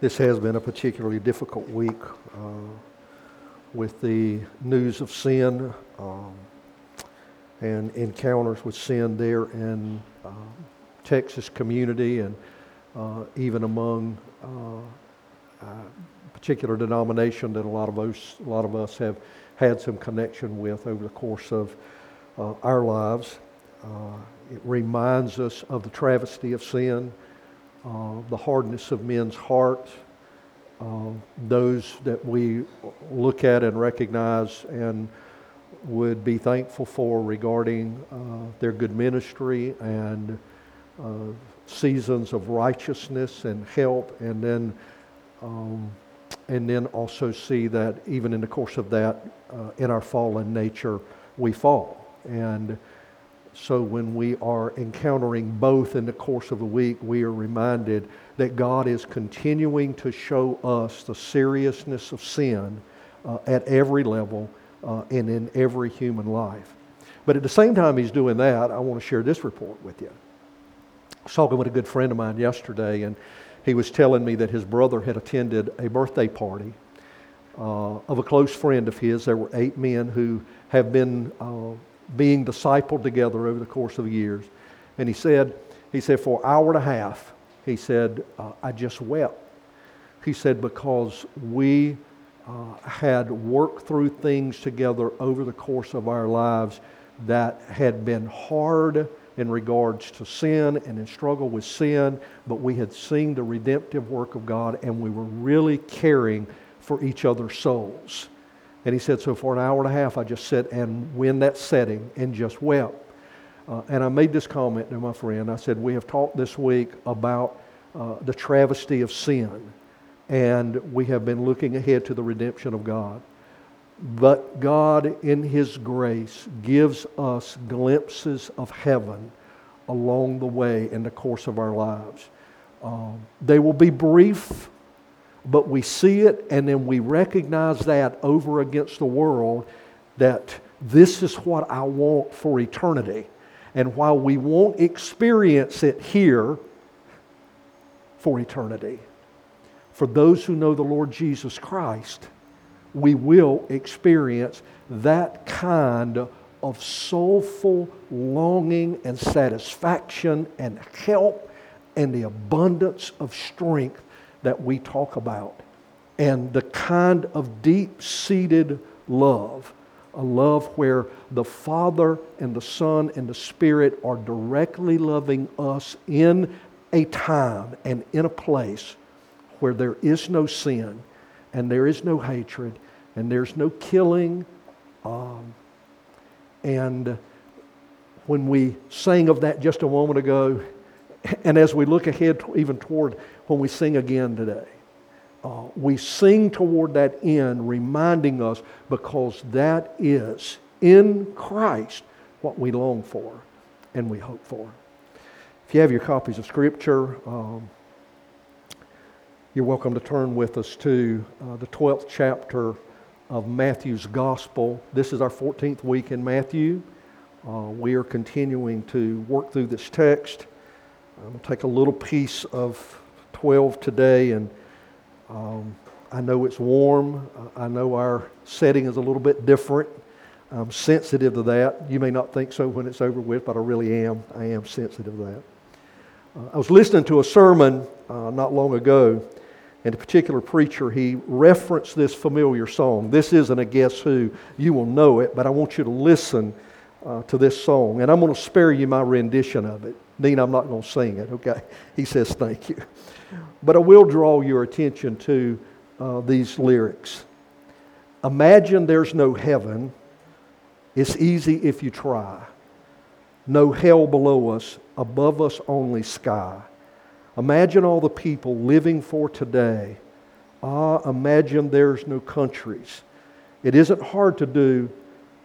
This has been a particularly difficult week uh, with the news of sin um, and encounters with sin there in uh, Texas community and uh, even among uh, particular denomination that a lot of us, a lot of us have had some connection with over the course of uh, our lives. Uh, it reminds us of the travesty of sin uh, the hardness of men's hearts, uh, those that we look at and recognize and would be thankful for regarding uh, their good ministry and uh, seasons of righteousness and help, and then um, and then also see that even in the course of that, uh, in our fallen nature, we fall. And so when we are encountering both in the course of the week, we are reminded that God is continuing to show us the seriousness of sin uh, at every level uh, and in every human life. But at the same time he's doing that, I want to share this report with you. I was talking with a good friend of mine yesterday, and he was telling me that his brother had attended a birthday party uh, of a close friend of his. There were eight men who have been uh, being discipled together over the course of years. And he said, he said, for an hour and a half, he said, uh, I just wept. He said, because we uh, had worked through things together over the course of our lives that had been hard in regards to sin and in struggle with sin, but we had seen the redemptive work of God and we were really caring for each other's souls. And he said, So for an hour and a half, I just sat and win that setting and just wept. Uh, and I made this comment to my friend. I said, We have talked this week about uh, the travesty of sin, and we have been looking ahead to the redemption of God. But God, in His grace, gives us glimpses of heaven along the way in the course of our lives. Um, they will be brief, but we see it and then we recognize that over against the world that this is what I want for eternity. And while we won't experience it here for eternity, for those who know the Lord Jesus Christ, we will experience that kind of soulful longing and satisfaction and help and the abundance of strength that we talk about and the kind of deep seated love, a love where the Father and the Son and the Spirit are directly loving us in a time and in a place where there is no sin and there is no hatred and there's no killing. Um, and when we sang of that just a moment ago, and as we look ahead even toward when we sing again today. Uh, we sing toward that end, reminding us because that is in Christ what we long for and we hope for. If you have your copies of Scripture, um, you're welcome to turn with us to uh, the 12th chapter of Matthew's Gospel. This is our 14th week in Matthew. Uh, we are continuing to work through this text. I'm going to take a little piece of 12 today, and um, I know it's warm. I know our setting is a little bit different. I'm sensitive to that. You may not think so when it's over with, but I really am. I am sensitive to that. Uh, I was listening to a sermon uh, not long ago, and a particular preacher, he referenced this familiar song. This isn't a guess who. You will know it, but I want you to listen uh, to this song. And I'm going to spare you my rendition of it. Dean, I'm not going to sing it, okay? He says, Thank you. But I will draw your attention to uh, these lyrics. Imagine there's no heaven. It's easy if you try. No hell below us, above us only sky. Imagine all the people living for today. Ah, imagine there's no countries. It isn't hard to do,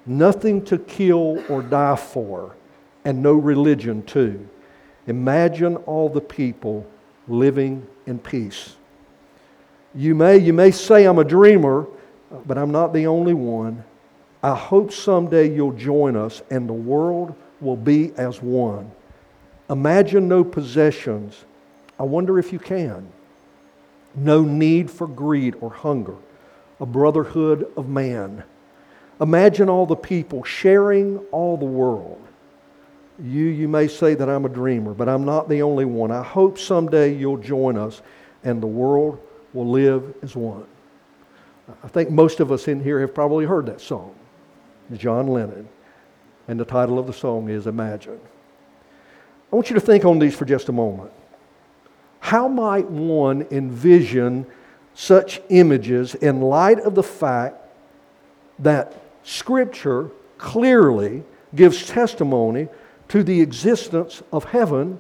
nothing to kill or die for, and no religion, too. Imagine all the people living in peace. You may, you may say I'm a dreamer, but I'm not the only one. I hope someday you'll join us and the world will be as one. Imagine no possessions. I wonder if you can. no need for greed or hunger, a brotherhood of man. Imagine all the people sharing all the world. You, you may say that I'm a dreamer, but I'm not the only one. I hope someday you'll join us and the world will live as one. I think most of us in here have probably heard that song, John Lennon. And the title of the song is Imagine. I want you to think on these for just a moment. How might one envision such images in light of the fact that Scripture clearly gives testimony to the existence of heaven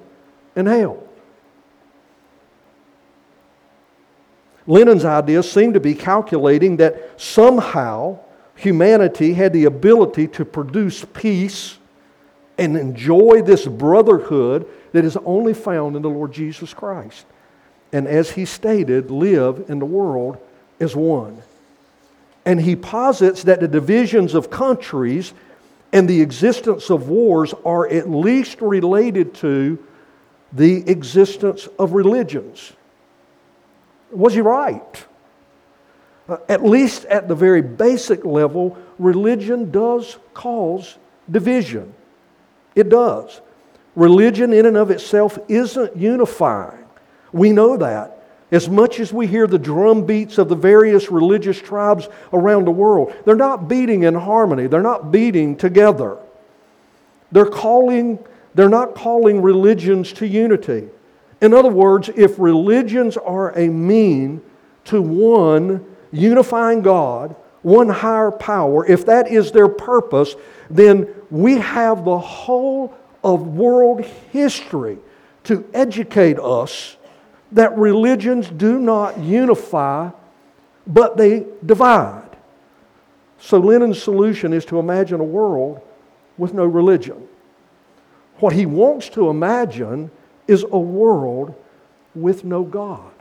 and hell? Lennon's ideas seem to be calculating that somehow humanity had the ability to produce peace and enjoy this brotherhood that is only found in the Lord Jesus Christ. And as he stated, live in the world as one. And he posits that the divisions of countries and the existence of wars are at least related to the existence of religions. Was he right? Uh, at least at the very basic level, religion does cause division. It does. Religion, in and of itself, isn't unifying. We know that. As much as we hear the drum beats of the various religious tribes around the world, they're not beating in harmony, they're not beating together. They're calling, they're not calling religions to unity. In other words, if religions are a mean to one unifying God, one higher power, if that is their purpose, then we have the whole of world history to educate us that religions do not unify, but they divide. So Lennon's solution is to imagine a world with no religion. What he wants to imagine is a world with no God.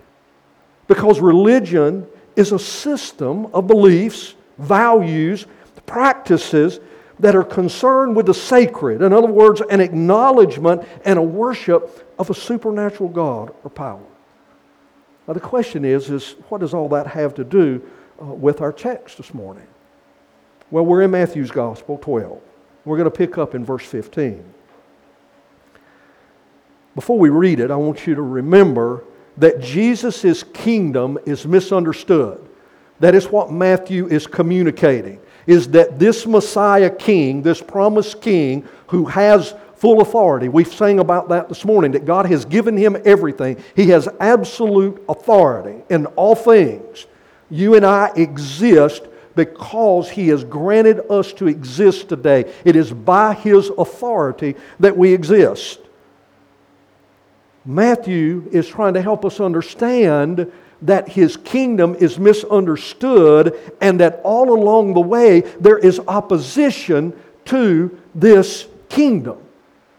Because religion is a system of beliefs, values, practices that are concerned with the sacred. In other words, an acknowledgement and a worship of a supernatural God or power. Now, the question is, is what does all that have to do uh, with our text this morning? Well, we're in Matthew's Gospel 12. We're going to pick up in verse 15. Before we read it, I want you to remember that Jesus' kingdom is misunderstood. That is what Matthew is communicating, is that this Messiah king, this promised king who has full authority, we sang about that this morning, that God has given him everything. He has absolute authority in all things. You and I exist because He has granted us to exist today. It is by His authority that we exist. Matthew is trying to help us understand that his kingdom is misunderstood and that all along the way there is opposition to this kingdom.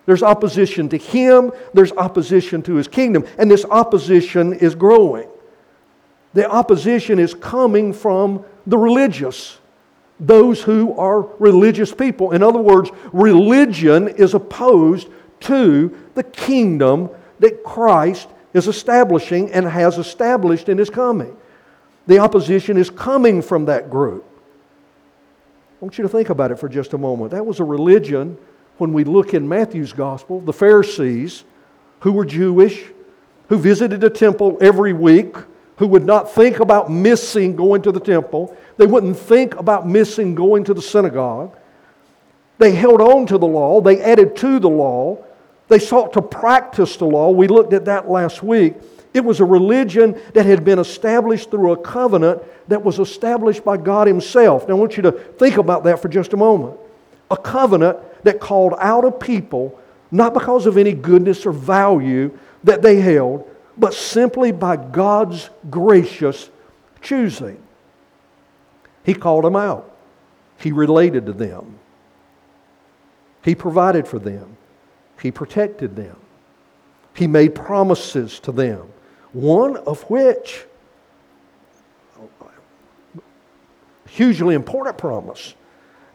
There's opposition to him, there's opposition to his kingdom, and this opposition is growing. The opposition is coming from the religious, those who are religious people. In other words, religion is opposed to the kingdom that Christ is establishing and has established in his coming. The opposition is coming from that group. I want you to think about it for just a moment. That was a religion, when we look in Matthew's gospel, the Pharisees, who were Jewish, who visited the temple every week, who would not think about missing going to the temple. They wouldn't think about missing going to the synagogue. They held on to the law, they added to the law, they sought to practice the law. We looked at that last week. It was a religion that had been established through a covenant that was established by God Himself. Now, I want you to think about that for just a moment. A covenant that called out a people, not because of any goodness or value that they held, but simply by God's gracious choosing. He called them out, He related to them, He provided for them. He protected them. He made promises to them, one of which, hugely important promise,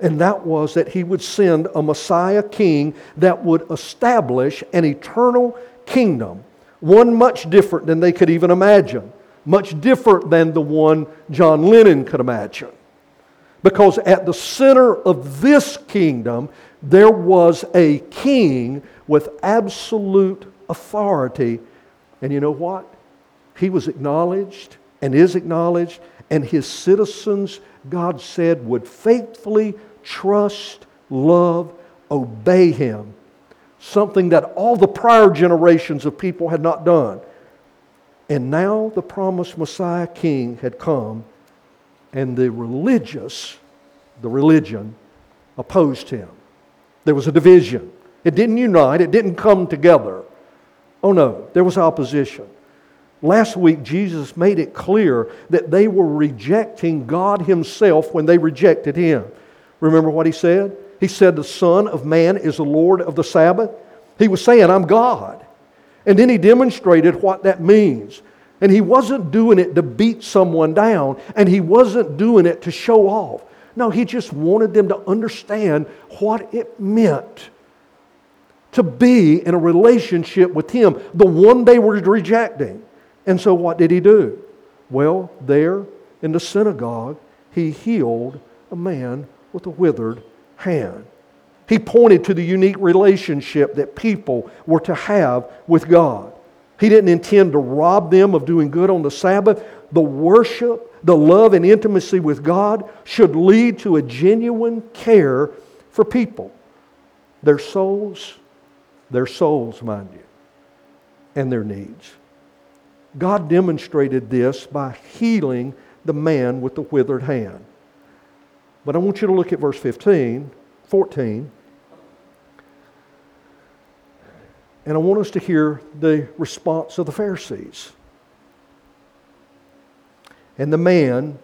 and that was that he would send a Messiah king that would establish an eternal kingdom, one much different than they could even imagine. much different than the one John Lennon could imagine. Because at the center of this kingdom, there was a king with absolute authority. And you know what? He was acknowledged and is acknowledged, and his citizens, God said, would faithfully trust, love, obey him. Something that all the prior generations of people had not done. And now the promised Messiah king had come and the religious, the religion, opposed him. There was a division. It didn't unite, it didn't come together. Oh no, there was opposition. Last week, Jesus made it clear that they were rejecting God Himself when they rejected Him. Remember what He said? He said, The Son of Man is the Lord of the Sabbath. He was saying, I'm God. And then He demonstrated what that means. And he wasn't doing it to beat someone down, and he wasn't doing it to show off. No, he just wanted them to understand what it meant to be in a relationship with him, the one they were rejecting. And so, what did he do? Well, there in the synagogue, he healed a man with a withered hand. He pointed to the unique relationship that people were to have with God. He didn't intend to rob them of doing good on the Sabbath. The worship, the love, and intimacy with God should lead to a genuine care for people, their souls, their souls, mind you, and their needs. God demonstrated this by healing the man with the withered hand. But I want you to look at verse 15, 14. And I want us to hear the response of the Pharisees. And the man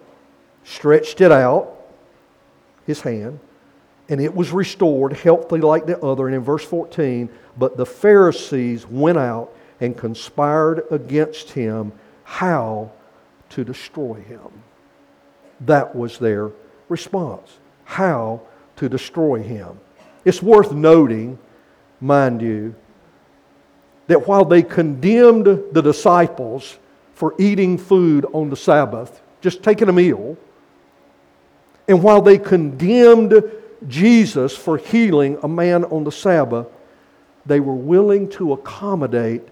stretched it out, his hand, and it was restored, healthy like the other. And in verse 14, but the Pharisees went out and conspired against him how to destroy him. That was their response. How to destroy him. It's worth noting, mind you, that while they condemned the disciples for eating food on the Sabbath, just taking a meal, and while they condemned Jesus for healing a man on the Sabbath, they were willing to accommodate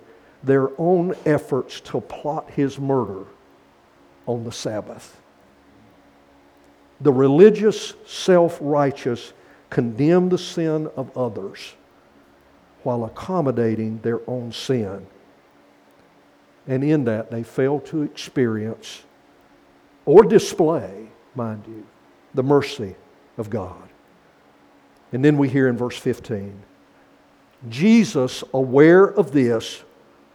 their own efforts to plot his murder on the Sabbath. The religious, self righteous condemn the sin of others while accommodating their own sin. And in that, they fail to experience or display, mind you, the mercy of God. And then we hear in verse 15 Jesus, aware of this,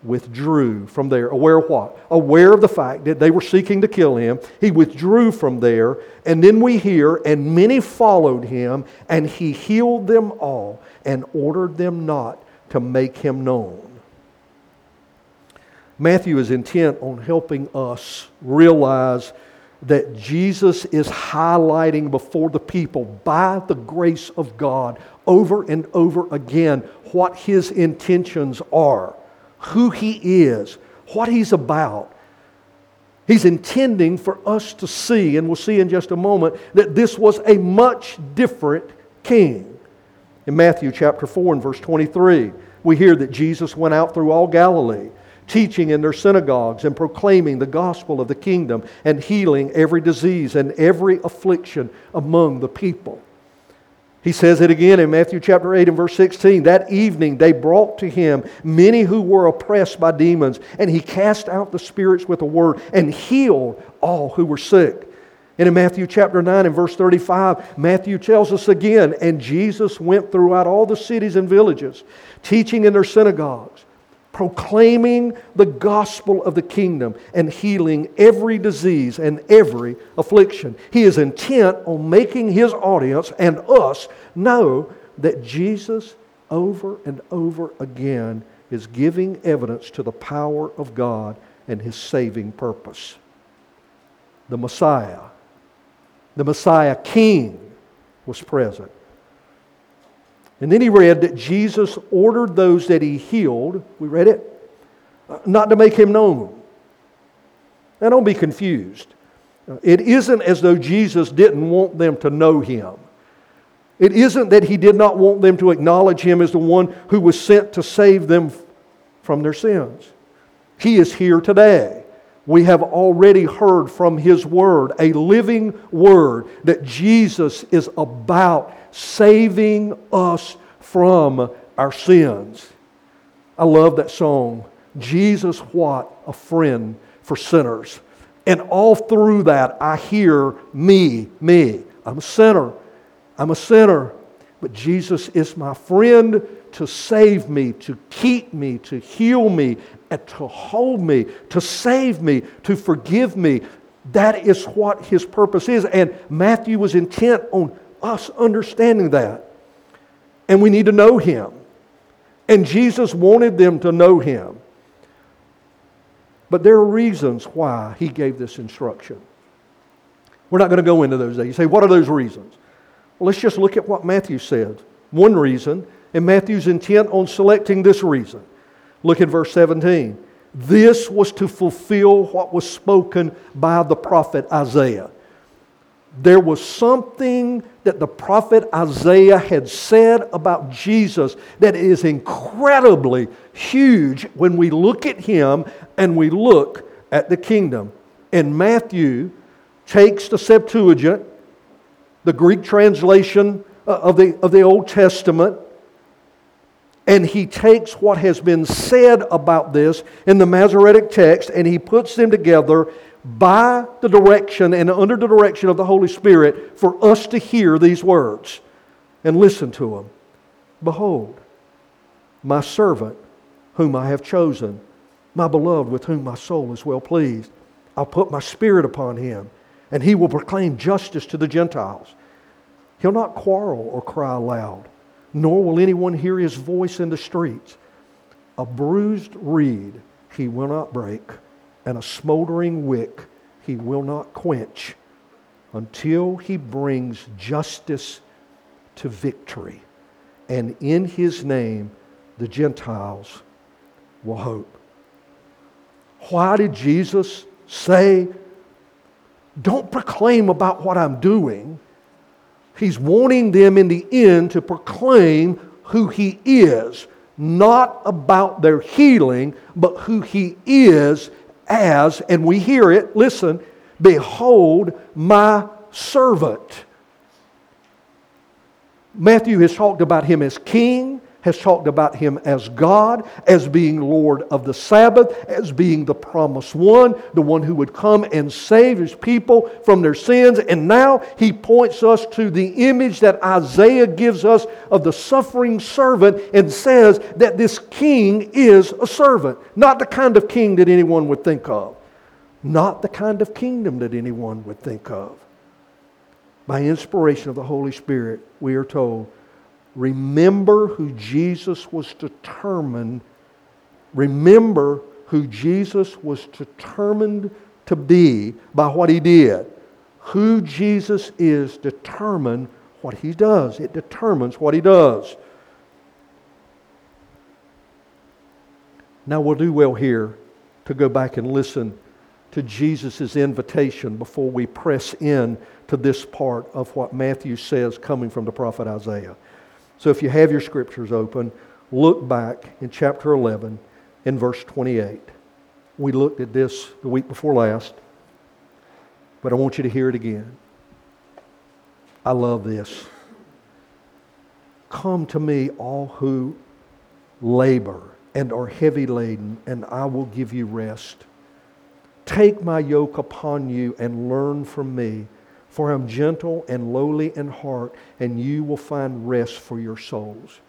withdrew from there. Aware of what? Aware of the fact that they were seeking to kill him. He withdrew from there. And then we hear, and many followed him, and he healed them all and ordered them not to make him known. Matthew is intent on helping us realize that Jesus is highlighting before the people by the grace of God over and over again what his intentions are who He is, what He's about. He's intending for us to see, and we'll see in just a moment, that this was a much different king. In Matthew chapter 4 and verse 23, we hear that Jesus went out through all Galilee, teaching in their synagogues and proclaiming the gospel of the kingdom and healing every disease and every affliction among the people. He says it again in Matthew chapter 8 and verse 16. That evening they brought to him many who were oppressed by demons, and he cast out the spirits with a word and healed all who were sick. And in Matthew chapter 9 and verse 35, Matthew tells us again, and Jesus went throughout all the cities and villages, teaching in their synagogues proclaiming the gospel of the kingdom and healing every disease and every affliction. He is intent on making his audience and us know that Jesus, over and over again, is giving evidence to the power of God and his saving purpose. The Messiah, the Messiah King, was present. And then he read that Jesus ordered those that he healed, we read it, uh, not to make him known. Now, don't be confused. Uh, it isn't as though Jesus didn't want them to know him. It isn't that he did not want them to acknowledge him as the one who was sent to save them from their sins. He is here today. We have already heard from his word, a living word, that Jesus is about saving us from our sins. I love that song. Jesus, what a friend for sinners. And all through that, I hear me, me. I'm a sinner. I'm a sinner. But Jesus is my friend to save me, to keep me, to heal me, and to hold me, to save me, to forgive me. That is what his purpose is. And Matthew was intent on us understanding that. And we need to know him. And Jesus wanted them to know him. But there are reasons why he gave this instruction. We're not going to go into those. You say, what are those reasons? Well, let's just look at what Matthew said. One reason, and Matthew's intent on selecting this reason. Look at verse 17. This was to fulfill what was spoken by the prophet Isaiah there was something that the prophet Isaiah had said about Jesus that is incredibly huge when we look at him and we look at the kingdom. And Matthew takes the Septuagint, the Greek translation uh, of the, of the Old Testament, and he takes what has been said about this in the Masoretic text and he puts them together by the direction and under the direction of the Holy Spirit for us to hear these words and listen to them. Behold, my servant whom I have chosen, my beloved with whom my soul is well pleased. I'll put my spirit upon him, and he will proclaim justice to the Gentiles. He'll not quarrel or cry aloud, nor will anyone hear his voice in the streets. A bruised reed he will not break and a smoldering wick he will not quench until he brings justice to victory. And in his name, the Gentiles will hope. Why did Jesus say, Don't proclaim about what I'm doing? He's wanting them in the end to proclaim who he is, not about their healing, but who he is as, and we hear it, listen, behold my servant. Matthew has talked about him as king, has talked about him as God, as being Lord of the Sabbath, as being the promised one, the one who would come and save his people from their sins. And now he points us to the image that Isaiah gives us of the suffering servant and says that this king is a servant, not the kind of king that anyone would think of, not the kind of kingdom that anyone would think of. By inspiration of the Holy Spirit, we are told Remember who Jesus was determined. Remember who Jesus was determined to be by what he did. Who Jesus is determine what he does. It determines what he does. Now we'll do well here to go back and listen to Jesus' invitation before we press in to this part of what Matthew says coming from the prophet Isaiah. So if you have your scriptures open, look back in chapter 11 in verse 28. We looked at this the week before last, but I want you to hear it again. I love this. Come to me, all who labor and are heavy laden, and I will give you rest. Take my yoke upon you and learn from me for I'm gentle and lowly in heart, and you will find rest for your souls.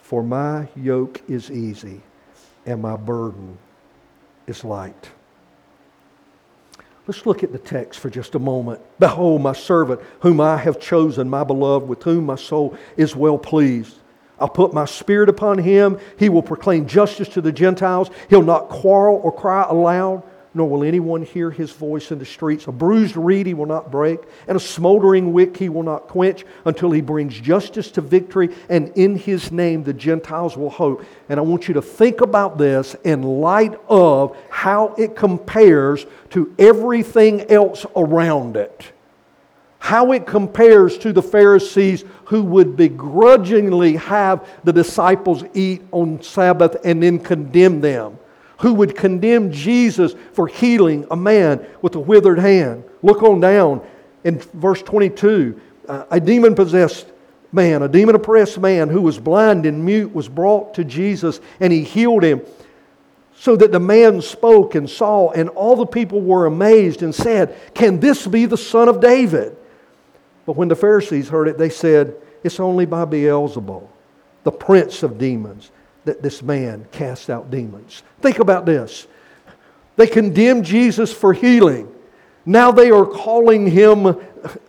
For my yoke is easy, and my burden is light. Let's look at the text for just a moment. Behold, my servant, whom I have chosen, my beloved, with whom my soul is well pleased. I'll put my spirit upon him. He will proclaim justice to the Gentiles. He'll not quarrel or cry aloud nor will anyone hear his voice in the streets. A bruised reed he will not break, and a smoldering wick he will not quench until he brings justice to victory, and in his name the Gentiles will hope. And I want you to think about this in light of how it compares to everything else around it how it compares to the Pharisees who would begrudgingly have the disciples eat on Sabbath and then condemn them, who would condemn Jesus for healing a man with a withered hand. Look on down in verse 22. Uh, a demon possessed man, a demon oppressed man who was blind and mute, was brought to Jesus and he healed him. So that the man spoke and saw, and all the people were amazed and said, Can this be the son of David? But when the Pharisees heard it, they said, It's only by Beelzebul, the prince of demons, that this man casts out demons. Think about this. They condemned Jesus for healing. Now they are calling him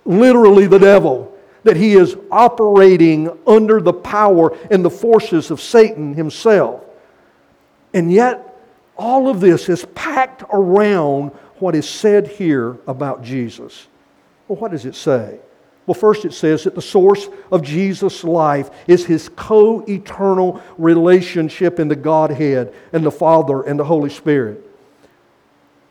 literally the devil, that he is operating under the power and the forces of Satan himself. And yet, all of this is packed around what is said here about Jesus. Well, what does it say? Well, first it says that the source of Jesus' life is his co eternal relationship in the Godhead and the Father and the Holy Spirit.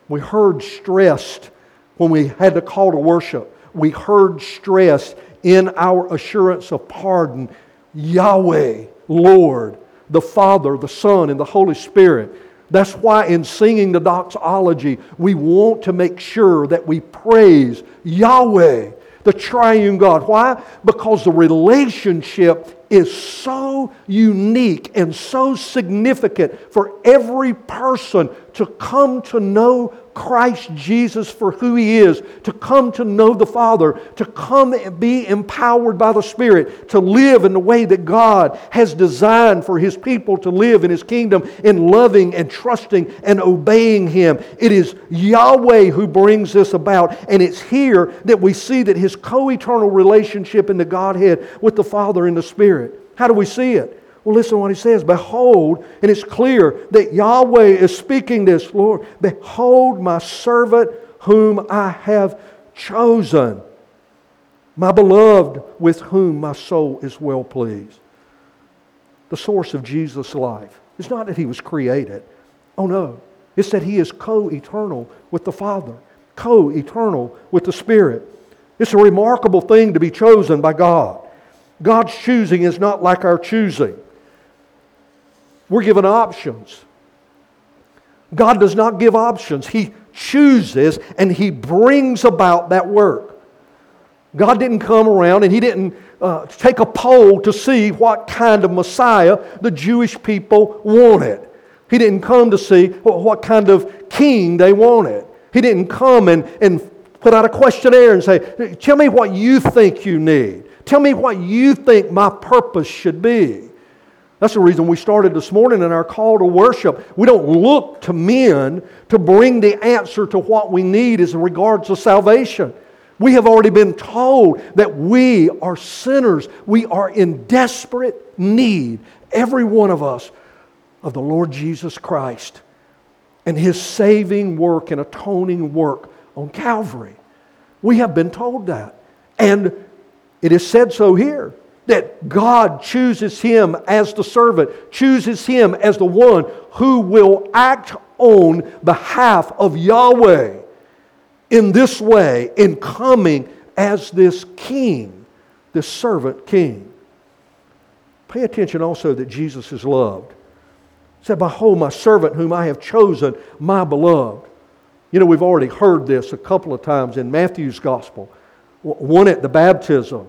We heard stressed when we had the call to worship, we heard stressed in our assurance of pardon Yahweh, Lord, the Father, the Son, and the Holy Spirit. That's why in singing the doxology, we want to make sure that we praise Yahweh the triune God. Why? Because the relationship is so unique and so significant for every person to come to know Christ Jesus for who He is, to come to know the Father, to come and be empowered by the Spirit, to live in the way that God has designed for His people to live in His kingdom in loving and trusting and obeying Him. It is Yahweh who brings this about, and it's here that we see that His co eternal relationship in the Godhead with the Father and the Spirit. How do we see it? Well, listen to what he says. Behold, and it's clear that Yahweh is speaking this, Lord. Behold, my servant whom I have chosen, my beloved with whom my soul is well pleased. The source of Jesus' life is not that he was created. Oh, no. It's that he is co eternal with the Father, co eternal with the Spirit. It's a remarkable thing to be chosen by God. God's choosing is not like our choosing. We're given options. God does not give options, He chooses and He brings about that work. God didn't come around and He didn't uh, take a poll to see what kind of Messiah the Jewish people wanted. He didn't come to see what kind of king they wanted. He didn't come and, and put out a questionnaire and say, Tell me what you think you need. Tell me what you think my purpose should be. That's the reason we started this morning in our call to worship. We don't look to men to bring the answer to what we need as regards to salvation. We have already been told that we are sinners. We are in desperate need, every one of us, of the Lord Jesus Christ and His saving work and atoning work on Calvary. We have been told that. And it is said so here that God chooses him as the servant, chooses him as the one who will act on behalf of Yahweh in this way, in coming as this king, this servant king. Pay attention also that Jesus is loved. He said, Behold, my servant whom I have chosen, my beloved. You know, we've already heard this a couple of times in Matthew's gospel. One at the baptism,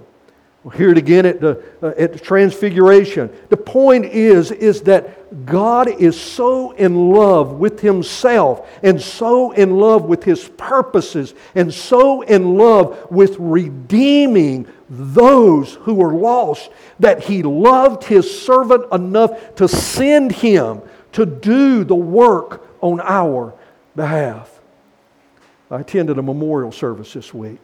We'll hear it again at the, uh, at the transfiguration. The point is, is that God is so in love with Himself and so in love with His purposes and so in love with redeeming those who are lost that He loved His servant enough to send Him to do the work on our behalf. I attended a memorial service this week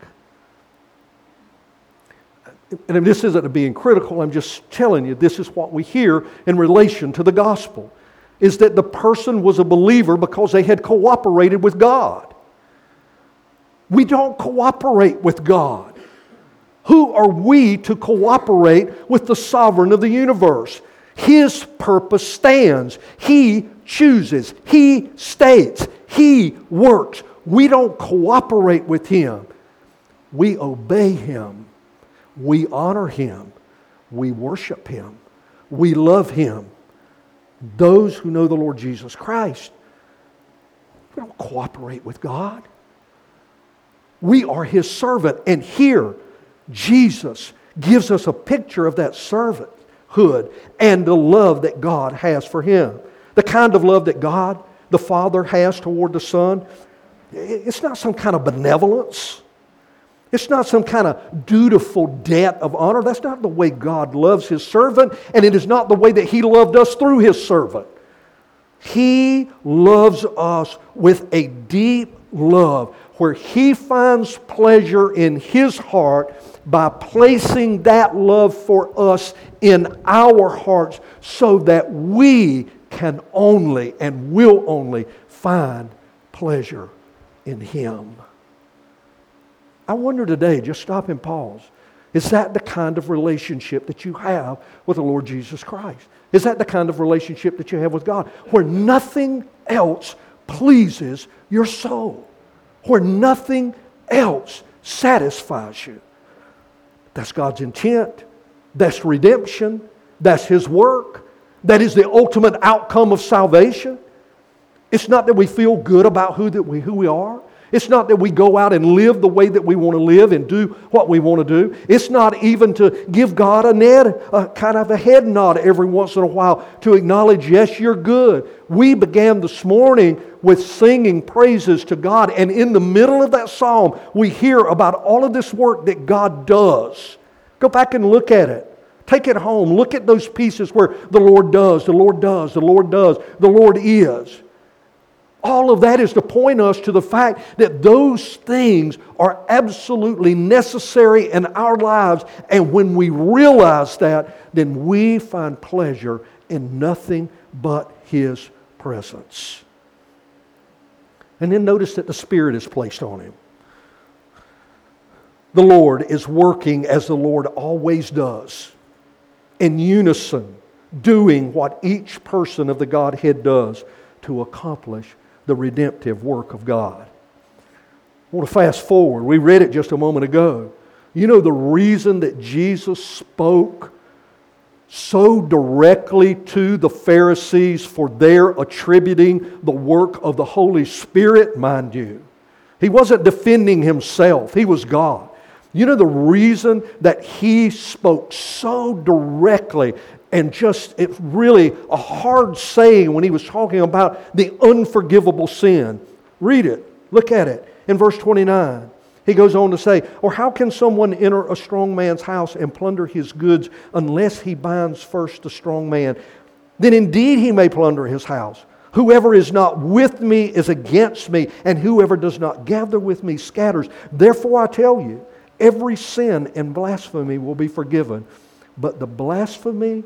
and this isn't being critical, I'm just telling you this is what we hear in relation to the gospel. is that the person was a believer because they had cooperated with God. We don't cooperate with God. Who are we to cooperate with the sovereign of the universe? His purpose stands. He chooses. He states. He works. We don't cooperate with Him. We obey Him. We honor Him. We worship Him. We love Him. Those who know the Lord Jesus Christ, we don't cooperate with God. We are His servant. And here, Jesus gives us a picture of that servanthood and the love that God has for Him. The kind of love that God, the Father, has toward the Son. It's not some kind of benevolence. It's not some kind of dutiful debt of honor. That's not the way God loves His servant, and it is not the way that He loved us through His servant. He loves us with a deep love where He finds pleasure in His heart by placing that love for us in our hearts so that we can only and will only find pleasure in Him. I wonder today, just stop and pause. Is that the kind of relationship that you have with the Lord Jesus Christ? Is that the kind of relationship that you have with God where nothing else pleases your soul? Where nothing else satisfies you? That's God's intent. That's redemption. That's His work. That is the ultimate outcome of salvation. It's not that we feel good about who, that we, who we are. It's not that we go out and live the way that we want to live and do what we want to do. It's not even to give God a, a kind of a head nod every once in a while to acknowledge, yes, you're good. We began this morning with singing praises to God, and in the middle of that psalm, we hear about all of this work that God does. Go back and look at it. Take it home. Look at those pieces where the Lord does, the Lord does, the Lord does, the Lord is. All of that is to point us to the fact that those things are absolutely necessary in our lives. And when we realize that, then we find pleasure in nothing but His presence. And then notice that the Spirit is placed on him. The Lord is working as the Lord always does, in unison, doing what each person of the Godhead does to accomplish the redemptive work of God. I want to fast forward. We read it just a moment ago. You know the reason that Jesus spoke so directly to the Pharisees for their attributing the work of the Holy Spirit, mind you. He wasn't defending himself, he was God. You know the reason that he spoke so directly and just it's really a hard saying when he was talking about the unforgivable sin. Read it, look at it in verse 29. He goes on to say, Or how can someone enter a strong man's house and plunder his goods unless he binds first the strong man? Then indeed he may plunder his house. Whoever is not with me is against me, and whoever does not gather with me scatters. Therefore I tell you, every sin and blasphemy will be forgiven. But the blasphemy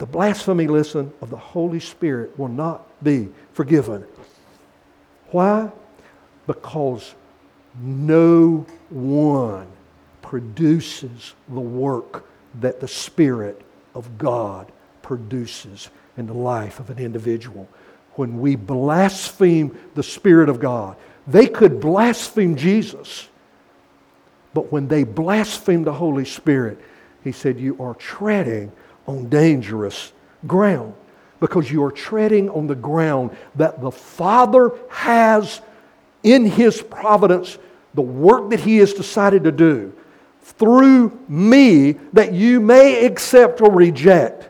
the blasphemy, listen, of the Holy Spirit will not be forgiven. Why? Because no one produces the work that the Spirit of God produces in the life of an individual. When we blaspheme the Spirit of God, they could blaspheme Jesus, but when they blaspheme the Holy Spirit, he said, You are treading on dangerous ground because you are treading on the ground that the Father has in His providence, the work that He has decided to do through me that you may accept or reject.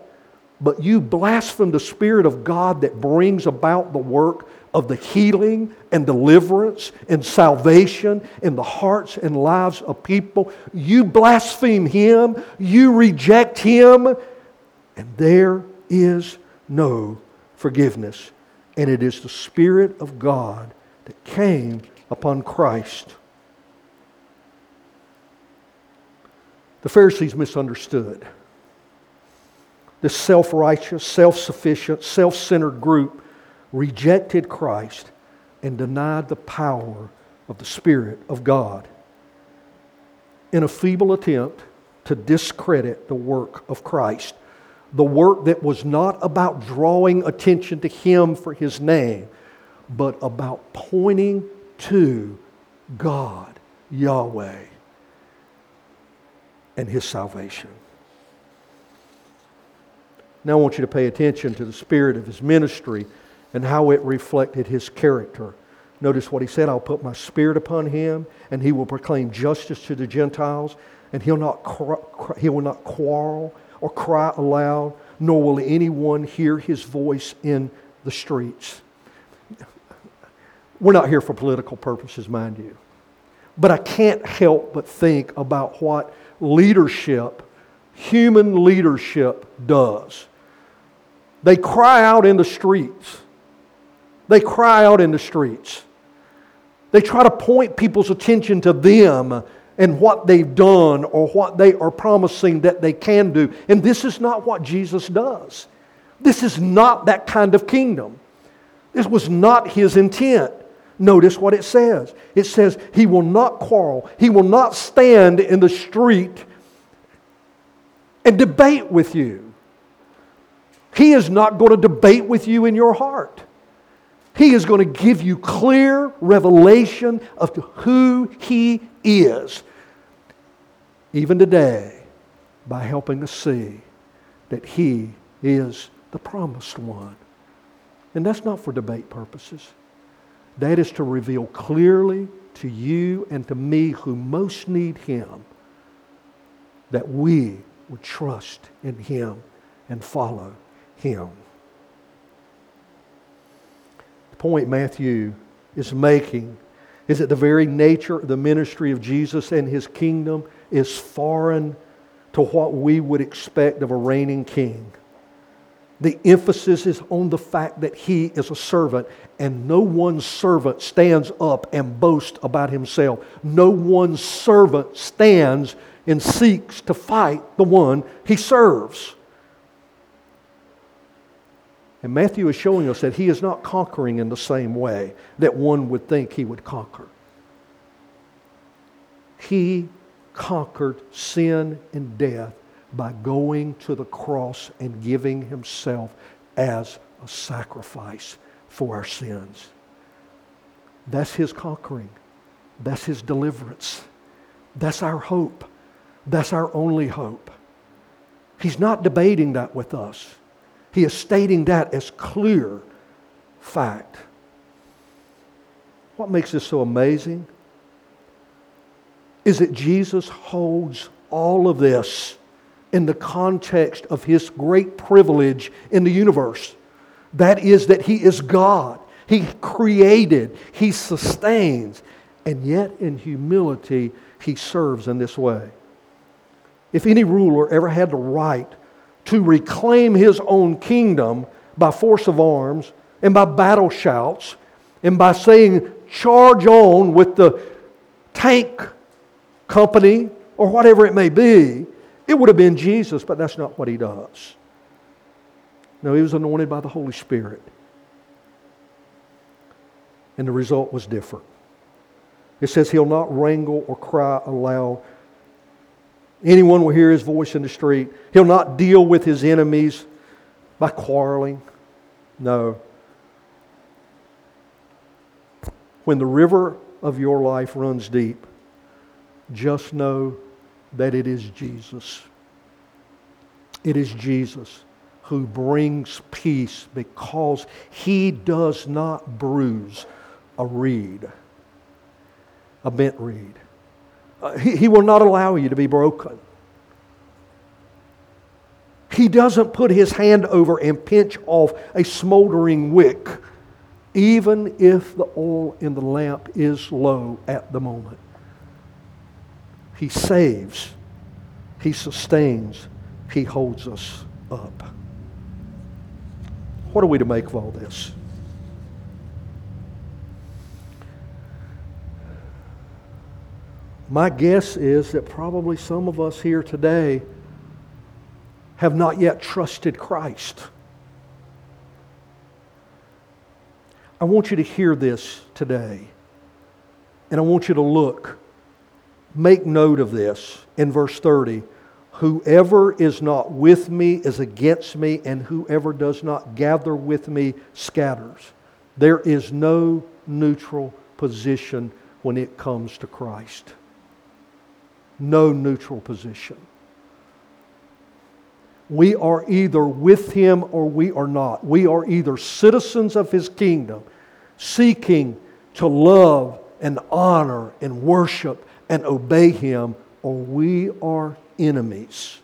But you blaspheme the Spirit of God that brings about the work of the healing and deliverance and salvation in the hearts and lives of people. You blaspheme Him, you reject Him, and there is no forgiveness. And it is the Spirit of God that came upon Christ. The Pharisees misunderstood. this self righteous, self sufficient, self centered group rejected Christ and denied the power of the Spirit of God in a feeble attempt to discredit the work of Christ. The work that was not about drawing attention to Him for His name, but about pointing to God, Yahweh, and His salvation. Now I want you to pay attention to the spirit of His ministry and how it reflected His character. Notice what He said I'll put my spirit upon Him, and He will proclaim justice to the Gentiles, and He'll not he will not quarrel or cry aloud, nor will anyone hear His voice in the streets. We're not here for political purposes, mind you. But I can't help but think about what leadership, human leadership, does. They cry out in the streets. They cry out in the streets. They try to point people's attention to them and what they've done or what they are promising that they can do. And this is not what Jesus does. This is not that kind of kingdom. This was not his intent. Notice what it says. It says, He will not quarrel, He will not stand in the street and debate with you. He is not going to debate with you in your heart. He is going to give you clear revelation of who He is, even today, by helping us see that He is the promised one. And that's not for debate purposes. That is to reveal clearly to you and to me who most need Him that we would trust in Him and follow Him. The point Matthew is making is that the very nature of the ministry of Jesus and His kingdom is foreign to what we would expect of a reigning king. The emphasis is on the fact that he is a servant, and no one servant stands up and boasts about himself. No one servant stands and seeks to fight the one he serves. And Matthew is showing us that he is not conquering in the same way that one would think he would conquer. He conquered sin and death by going to the cross and giving himself as a sacrifice for our sins. That's his conquering. That's his deliverance. That's our hope. That's our only hope. He's not debating that with us. He is stating that as clear fact. What makes this so amazing is that Jesus holds all of this in the context of his great privilege in the universe. That is, that he is God. He created, he sustains, and yet in humility, he serves in this way. If any ruler ever had the right to reclaim his own kingdom by force of arms and by battle shouts and by saying, charge on with the tank company or whatever it may be, it would have been Jesus, but that's not what he does. No, he was anointed by the Holy Spirit. And the result was different. It says he'll not wrangle or cry aloud. Anyone will hear his voice in the street. He'll not deal with his enemies by quarreling. No. When the river of your life runs deep, just know that it is Jesus. It is Jesus who brings peace because he does not bruise a reed, a bent reed. Uh, he, he will not allow you to be broken. He doesn't put his hand over and pinch off a smoldering wick, even if the oil in the lamp is low at the moment. He saves, He sustains, He holds us up. What are we to make of all this? My guess is that probably some of us here today have not yet trusted Christ. I want you to hear this today. And I want you to look. Make note of this in verse 30. Whoever is not with me is against me, and whoever does not gather with me scatters. There is no neutral position when it comes to Christ. No neutral position. We are either with him or we are not. We are either citizens of his kingdom, seeking to love and honor and worship and obey him, or we are enemies.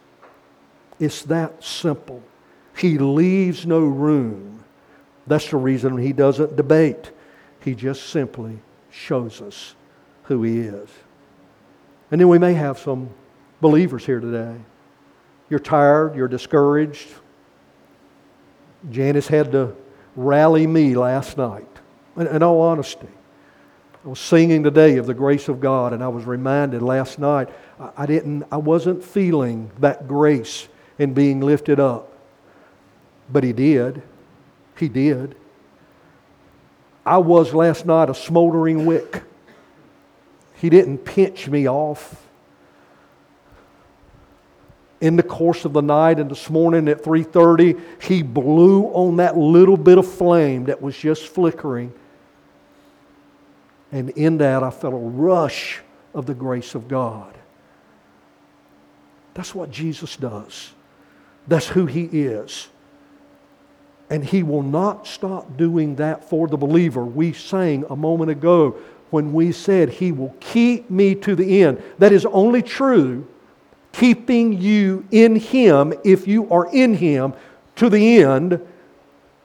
It's that simple. He leaves no room. That's the reason he doesn't debate. He just simply shows us who he is. And then we may have some believers here today you're tired, you're discouraged. Janice had to rally me last night. In, all honesty, I was singing today of the grace of God, and I was reminded last night I, didn't, I wasn't feeling that grace in being lifted up. But He did. He did. I was last night a smoldering wick. He didn't pinch me off in the course of the night and this morning at 3:30 he blew on that little bit of flame that was just flickering and in that I felt a rush of the grace of God. That's what Jesus does. That's who he is. And he will not stop doing that for the believer. We sang a moment ago when we said he will keep me to the end. That is only true keeping you in Him, if you are in Him, to the end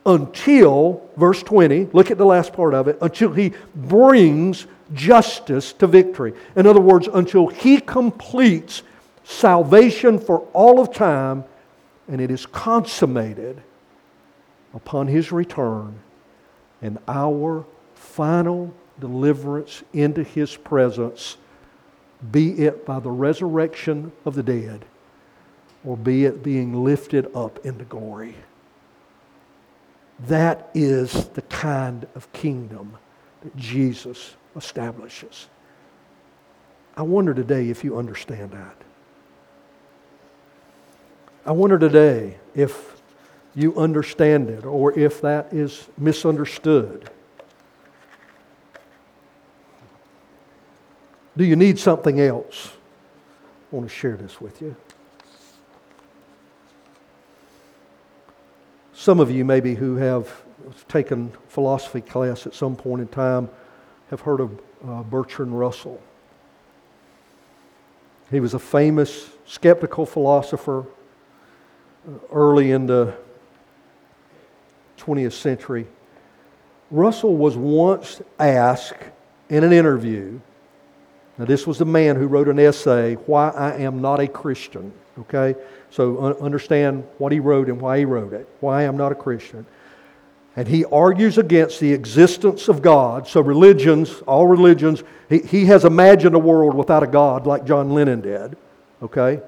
until, verse 20, look at the last part of it, until He brings justice to victory. In other words, until He completes salvation for all of time and it is consummated upon His return and our final deliverance into His presence be it by the resurrection of the dead, or be it being lifted up into glory. That is the kind of kingdom that Jesus establishes. I wonder today if you understand that. I wonder today if you understand it or if that is misunderstood. Do you need something else? I want to share this with you. Some of you, maybe, who have taken philosophy class at some point in time, have heard of uh, Bertrand Russell. He was a famous skeptical philosopher uh, early in the 20th century. Russell was once asked in an interview now, this was the man who wrote an essay, Why I Am Not a Christian. Okay? So understand what he wrote and why he wrote it. Why I am not a Christian. And he argues against the existence of God. So, religions, all religions, he, he has imagined a world without a God like John Lennon did. Okay?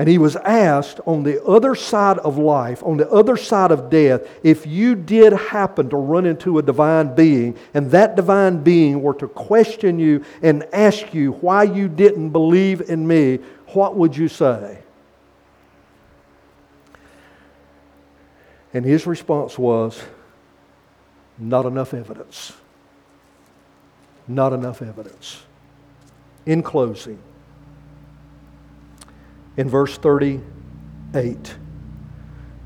And he was asked on the other side of life, on the other side of death, if you did happen to run into a divine being and that divine being were to question you and ask you why you didn't believe in me, what would you say? And his response was, not enough evidence. Not enough evidence. In closing, in verse 38.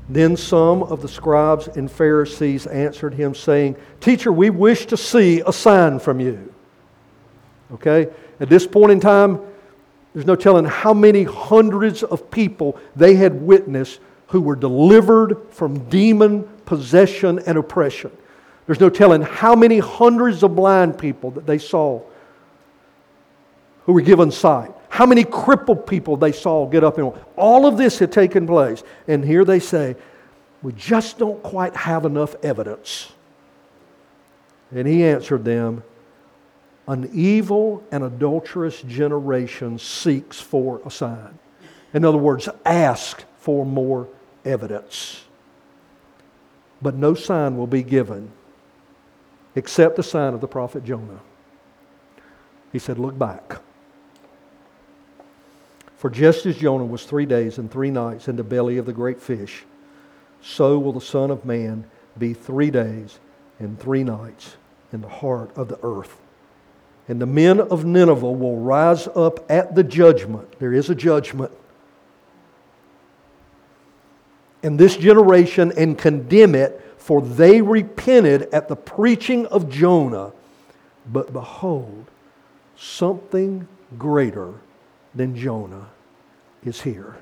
Then some of the scribes and Pharisees answered him, saying, Teacher, we wish to see a sign from you. Okay? At this point in time, there's no telling how many hundreds of people they had witnessed who were delivered from demon possession and oppression. There's no telling how many hundreds of blind people that they saw who were given sight how many crippled people they saw get up and all of this had taken place. And here they say, We just don't quite have enough evidence. And he answered them, An evil and adulterous generation seeks for a sign. In other words, ask for more evidence. But no sign will be given except the sign of the prophet Jonah. He said, Look back. For just as Jonah was three days and three nights in the belly of the great fish, so will the Son of Man be three days and three nights in the heart of the earth. And the men of Nineveh will rise up at the judgment. There is a judgment. In this generation and condemn it, for they repented at the preaching of Jonah. But behold, something greater than Jonah is here.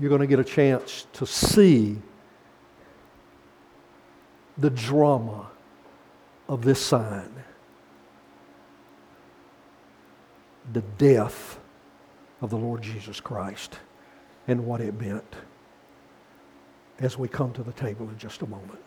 You're going to get a chance to see the drama of this sign the death of the Lord Jesus Christ and what it meant as we come to the table in just a moment.